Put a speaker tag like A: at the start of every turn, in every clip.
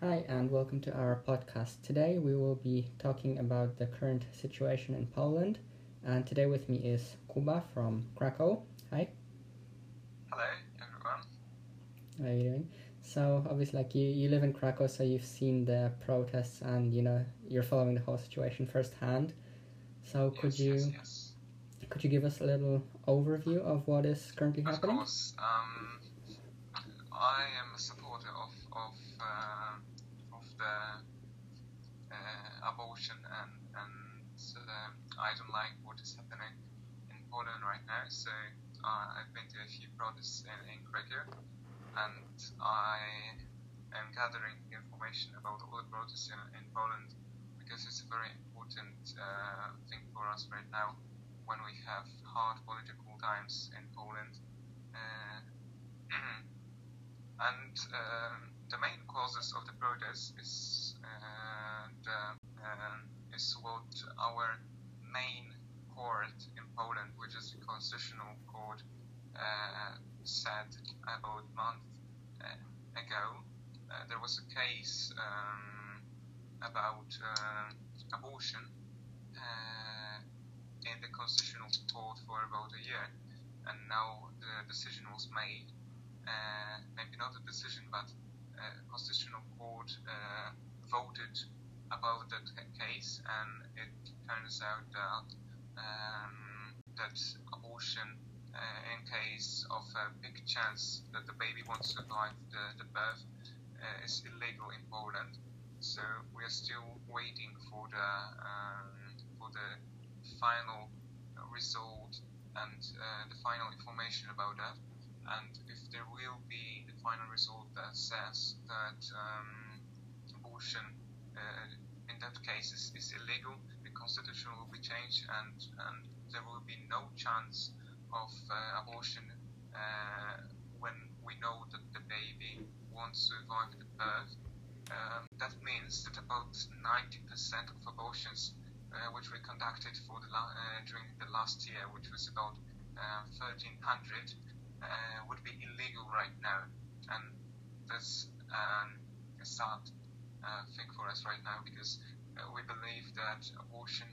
A: Hi, and welcome to our podcast. Today we will be talking about the current situation in Poland. And today with me is Kuba from Krakow. Hi.
B: Hello, everyone.
A: How are you doing? So obviously, like you, you live in Krakow, so you've seen the protests, and you know you're following the whole situation firsthand. So could you
B: yes, yes.
A: could you give us a little overview of what is currently
B: Of
A: happening?
B: course, um, I am a supporter of of uh, of the uh, abortion, and and uh, I don't like what is happening in Poland right now. So uh, I've been to a few protests in, in Krakow, and I am gathering information about all the protests in, in Poland because it's a very important uh, thing for us right now when we have hard political times in Poland. Uh, and um, the main causes of the protests is uh, is what our main court in Poland, which is the constitutional court, uh, said about a month uh, ago. There was a case um, about abortion in the constitutional court for about a year, and now the decision was made. Uh, maybe not a decision, but constitutional court uh, voted about that case, and it turns out that um, that abortion, uh, in case of a big chance that the baby won't survive the, the birth, uh, is illegal in Poland. So we are still waiting for the um, for the final result and uh, the final information about that. And if there will be the final result that says that um, abortion uh, in that case is, is illegal, the constitution will be changed and, and there will be no chance of uh, abortion uh, when we know that the baby won't survive the birth. Um, that means that about 90% of abortions uh, which we conducted for the uh, during the last year, which was about uh, 1,300, uh, would be illegal right now, and that's um, a sad uh, thing for us right now because uh, we believe that abortion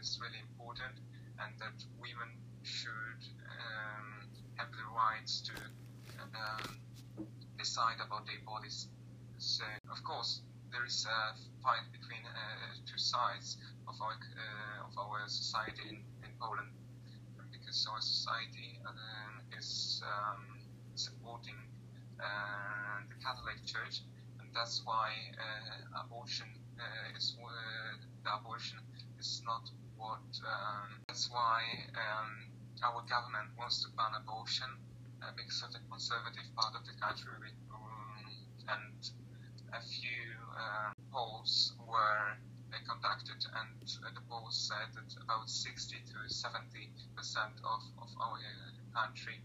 B: is really important and that women should um, have the rights to um, decide about their bodies. So, of course, there is a fight between uh, two sides of our uh, of our society in, in Poland because our society um, is um, supporting uh, the Catholic Church, and that's why uh, abortion uh, is the abortion is not what. Um, that's why um, our government wants to ban abortion because of the conservative part of the country, um, and a few uh, polls were conducted, and uh, the polls said that about 60 to 70 percent of, of our country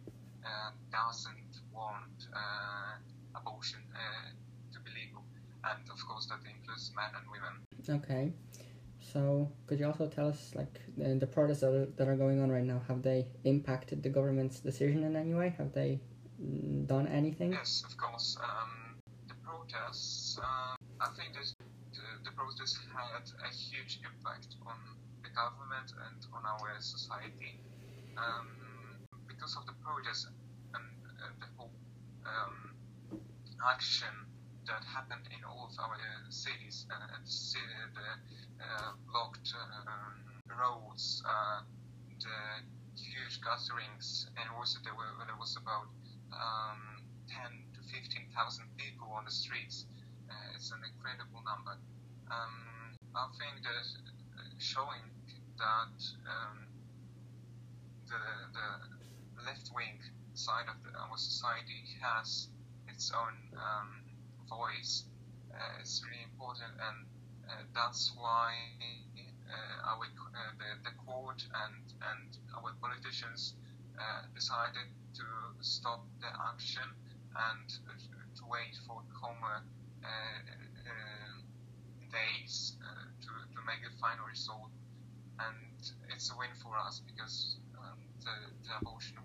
B: uh, doesn't want uh, abortion uh, to be legal, and of course that includes men and women.
A: Okay. So could you also tell us, like, the, the protests that are, that are going on right now, have they impacted the government's decision in any way? Have they mm, done anything?
B: Yes, of course. Um, the protests, uh, I think that the, protests had a huge impact on the government and on our society. Um, because of the protests and, and the whole um, action that happened in all of our uh, cities, uh, the, the uh, blocked um, roads, uh, the huge gatherings, and also there, were, there was about um, 10 to 15,000 people on the streets. Uh, it's an incredible number. Um, I think that uh, showing that um, the, the left wing side of the, our society has its own um, voice. Uh, is really important, and uh, that's why uh, our uh, the, the court and and our politicians uh, decided to stop the action and to wait for calmer uh, uh, days uh, to, to make a final result. And it's a win for us because um, the, the abortion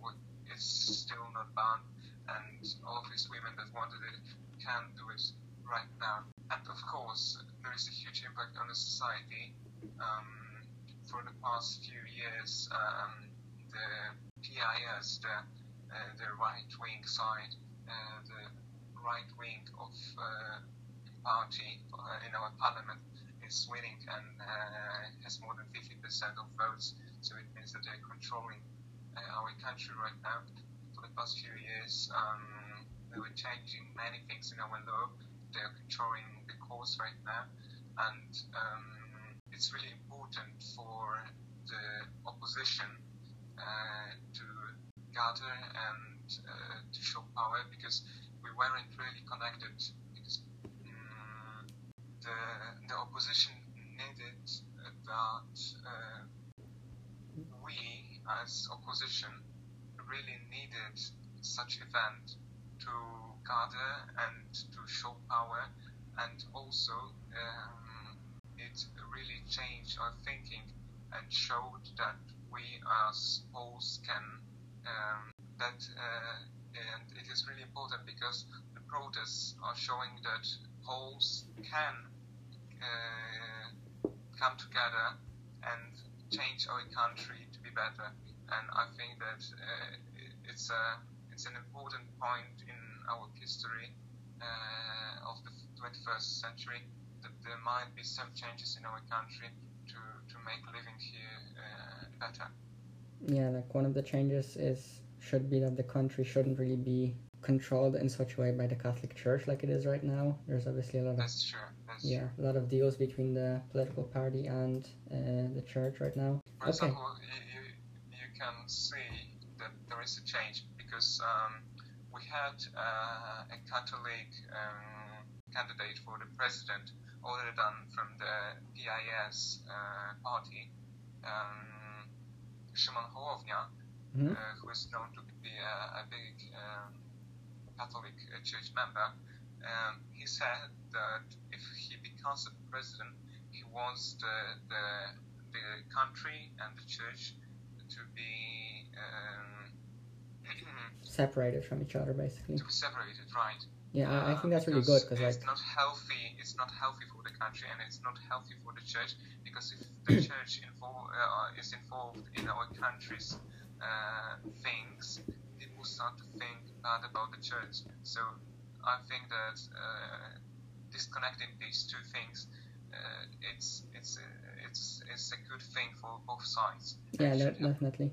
B: is still not banned, and all of these women that wanted it can do it right now. And of course, there is a huge impact on the society. Um, for the past few years, um, the PIS, the, uh, the right wing side, uh, the right wing of uh, party uh, in our parliament is winning and uh, has more than 50% of votes. So it means that they're controlling uh, our country right now. For the past few years, um, they were changing many things in our law. They are controlling the courts right now, and um, it's really important for the opposition uh, to gather and uh, to show power because we weren't really connected the the opposition needed that uh, we as opposition really needed such event to gather and to show power and also um, it really changed our thinking and showed that we as Poles can um, that uh, and it is really important because the protests are showing that Poles can uh, come together and change our country to be better. And I think that uh, it's a it's an important point in our history uh, of the 21st century that there might be some changes in our country to to make living here uh, better.
A: Yeah, like one of the changes is should be that the country shouldn't really be controlled in such a way by the Catholic Church like it is right now. There's obviously a lot of
B: That's true.
A: Yeah, a lot of deals between the political party and uh, the church right now.
B: For
A: Okay.
B: example, you, you, you can see that there is a change because um, we had uh, a Catholic um, candidate for the president other than from the PIS uh, party, um, Szymon Hołownia,
A: Mhm.
B: uh, who is known to be a, a big um, Catholic uh, church member. Um, he said that if he becomes a president, he wants the, the the country and the church to be um,
A: Separated from each other, basically.
B: to be separated, right?
A: Yeah, I, I think that's really good because
B: it's
A: like
B: not healthy. It's not healthy for the country, and it's not healthy for the church because if the church uh, is involved in our country's uh, things, people start to think bad about the church. So I think that uh, disconnecting these two things, uh, it's it's uh, it's it's a good thing for both sides.
A: yeah,
B: It
A: de-
B: should help.
A: definitely.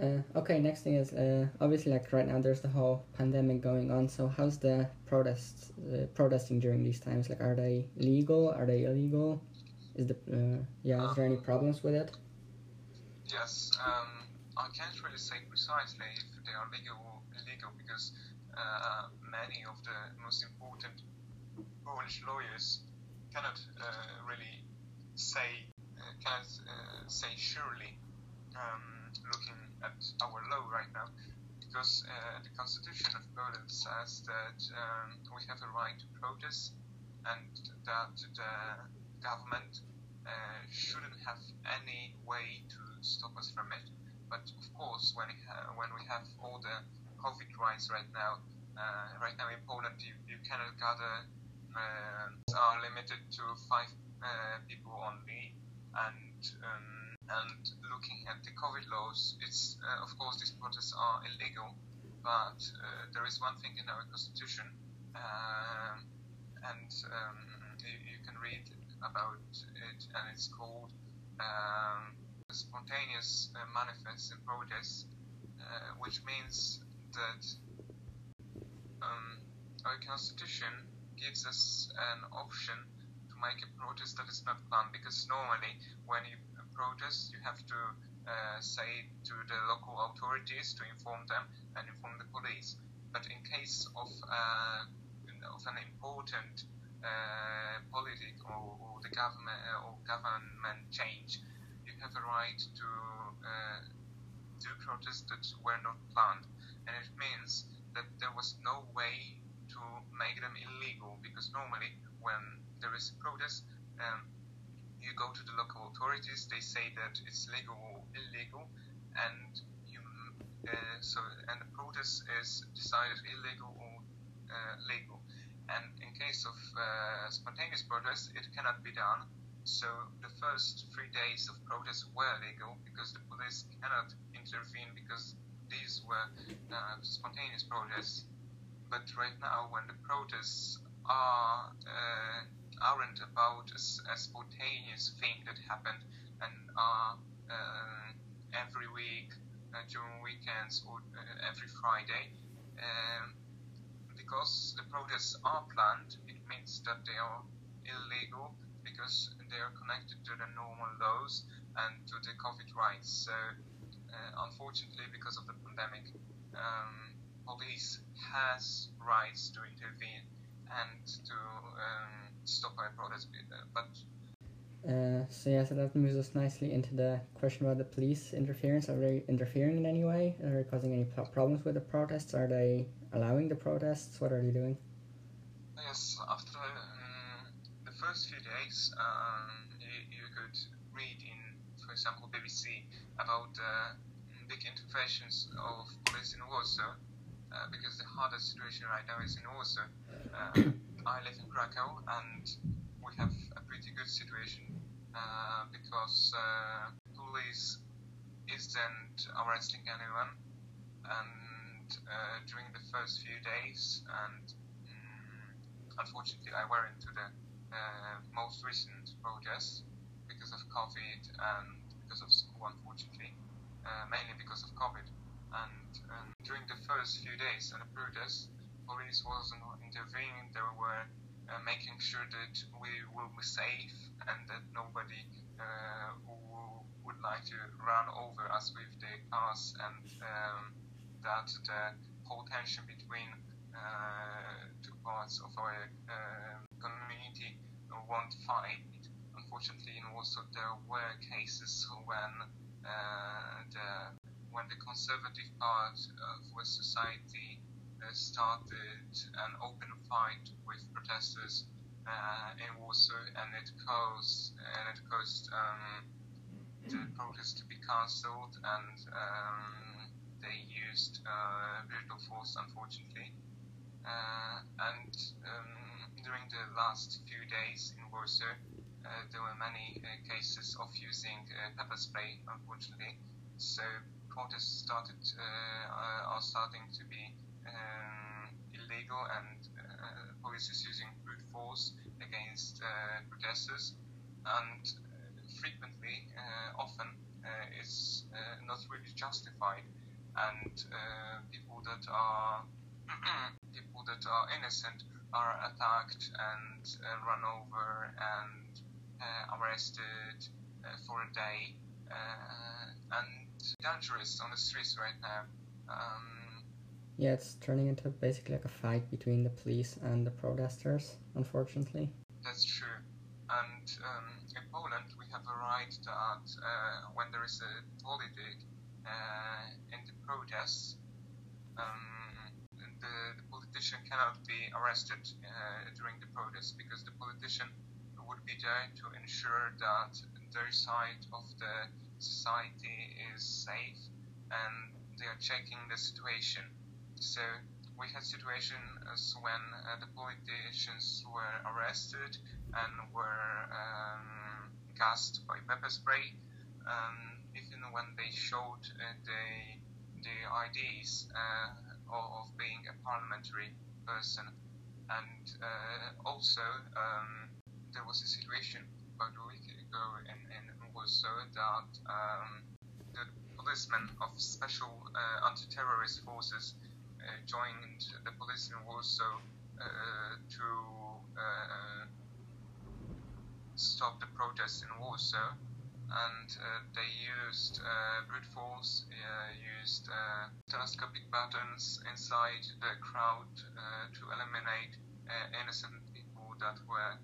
A: Uh, okay, next thing is uh, obviously like right now there's the whole pandemic going on. So how's the protests uh, protesting during these times? Like, are they legal? Are they illegal? Is the uh, yeah? Is there any problems with it?
B: Yes, um, I can't really say precisely if they are legal or illegal because uh, many of the most important Polish lawyers cannot uh, really say uh, cannot uh, say surely um, looking at our law right now because uh, the constitution of Poland says that um, we have a right to protest and that the government shouldn't have any way to stop us from it. But of course, when when we have all the COVID rights right now, uh, right now in Poland, you, you cannot gather, uh, are limited to five uh, people only, and um, and looking at the COVID laws, it's uh, of course these protests are illegal, but uh, there is one thing in our constitution, um, and um, you, you can read about it, and it's called um, spontaneous uh, manifests and protests, uh, which means that um, our constitution gives us an option to make a protest that is not planned because normally when you protest you have to uh, say to the local authorities to inform them and inform the police. But in case of, uh, of an important uh, politic or, or the government uh, or government change you have a right to uh, do protests that were not planned and it means that there was no way to make them illegal because normally when there is a protest um, you go to the local authorities they say that it's legal or illegal and you uh, so and the protest is decided illegal or uh, legal and in case of uh, spontaneous protest, it cannot be done. So the first three days of protest were legal because the police cannot intervene because these were uh, spontaneous protests. But right now, when the protests are uh, aren't about a, a, spontaneous thing that happened and are uh, every week uh, during weekends or uh, every Friday, um, because the protests are planned, it means that they are illegal because they are connected to the normal laws and to the COVID rights. So, uh, unfortunately, because of the pandemic, um, police has rights to intervene and to um, stop our protest. But
A: uh, so yeah, so that moves us nicely into the question about the police interference. Are they interfering in any way? Are they causing any problems with the protests? Are they allowing the protests? What are they doing?
B: Yes, after um, the first few days, um, you, you, could for example, BBC about uh, big interventions of police in Warsaw, uh, because the hardest situation right now is in Warsaw. Uh, I live in Krakow, and we have a pretty good situation uh, because uh, police isn't arresting anyone, and during the first few days, and um, unfortunately, I were into the most recent protests because of COVID and because of school, unfortunately, uh, mainly because of COVID. And um, during the first few days of the protests, police wasn't intervening. They were uh, making sure that we will be safe and that nobody uh, would like to run over us with the cars and um, that the whole tension between uh, two parts of our uh, community won't fight. Unfortunately, in Warsaw, there were cases when uh, the when the conservative part of our society started an open fight with protesters uh, in Warsaw, and it caused and it caused um, the protests to be cancelled, and um, they used uh, brutal force, unfortunately. Uh, and um, during the last few days in Warsaw, uh, there were many uh, cases of using uh, pepper spray, unfortunately. So protests started are starting to be um, illegal and uh, police is using brute force against uh, protesters and uh, frequently, often, is not really justified and people that are people that are innocent are attacked and uh, run over and uh, arrested uh, for a day and dangerous on the streets right now. Um,
A: yeah, it's turning into basically like a fight between the police and the protesters, unfortunately.
B: That's true. And um, in Poland, we have a right that uh, when there is a holiday uh, in the protests, um, the, the, politician cannot be arrested uh, during the protest because the politician would be there to ensure that their side of the society is safe and they are checking the situation so we had situations when uh, the politicians were arrested and were um, gassed by pepper spray, um, even when they showed uh, the the IDs uh, of being a parliamentary person. And uh, also, um, there was a situation about a week ago in, in Warsaw that um, the policemen of special uh, anti-terrorist forces uh, joined the police in Warsaw uh, to uh, stop the protests in Warsaw. And uh, they used uh, brute force, used telescopic buttons inside the crowd to eliminate innocent people that were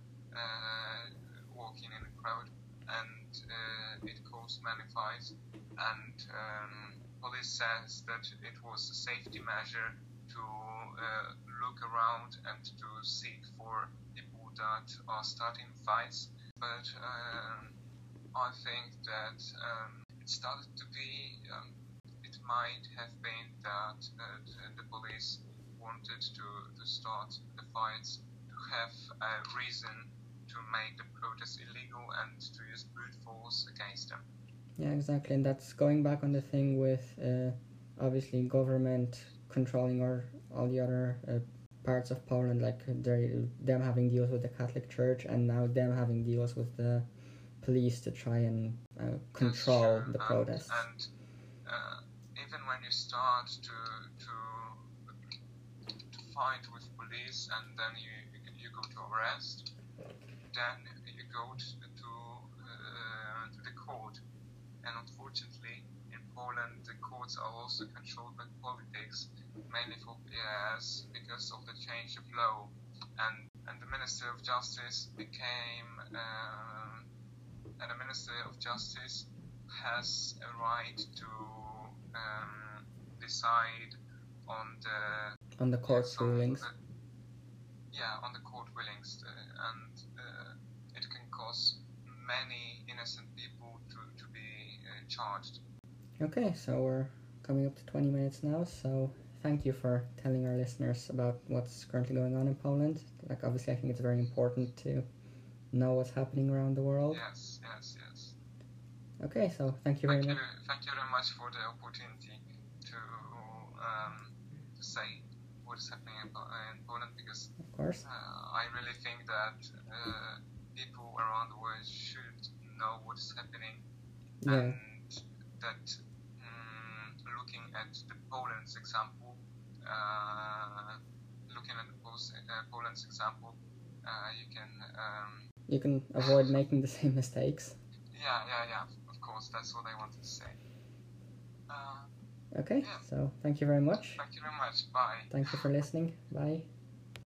B: walking in a crowd, and it caused many fights. And um, police says that it was a safety measure to uh, look around and to seek for people that are starting fights. But um, I think that um, it started to be, um, it might have been that uh, the police wanted to, to start the fights, to have a reason to make the protest illegal and to use brute force against them.
A: Yeah, exactly, and that's going back on the thing with uh, obviously government controlling or all the other uh, parts of Poland, like them having deals with the Catholic Church, and now them having deals with the police to try and uh, control the protests.
B: And, and uh, even when you start to to to fight with police, and then you you go to arrest, then you go to to, uh, to the court, and unfortunately, in Poland, the courts are also controlled by politics, mainly for PS because of the change of law, and and the Minister of Justice became. Um, and the Minister of Justice has a right to um, decide on the
A: on the court's
B: so,
A: rulings.
B: Yeah, on the court rulings, uh, and uh, it can cause many innocent people to, to be uh, charged.
A: Okay, so we're coming up to 20 minutes now, so thank you for telling our listeners about what's currently going on in Poland. Like, obviously, I think it's very important to know what's happening around the world.
B: Yes, yes, yes.
A: Okay, so thank you very
B: Thank you,
A: much.
B: thank you very much for the opportunity to um, to say what is happening in, in Poland because
A: Of course.
B: Uh, I really think that uh, people around the world should know what is happening
A: Yeah,
B: and that mm, looking at the Poland's example, uh, looking at uh, Poland's example, uh, you can, um,
A: you can avoid making the same mistakes.
B: yeah, yeah, yeah, of course, that's what I wanted to say. Uh,
A: Okay,
B: Yeah.
A: so thank you very much.
B: thank you very much. Bye.
A: Thank you for listening. Bye.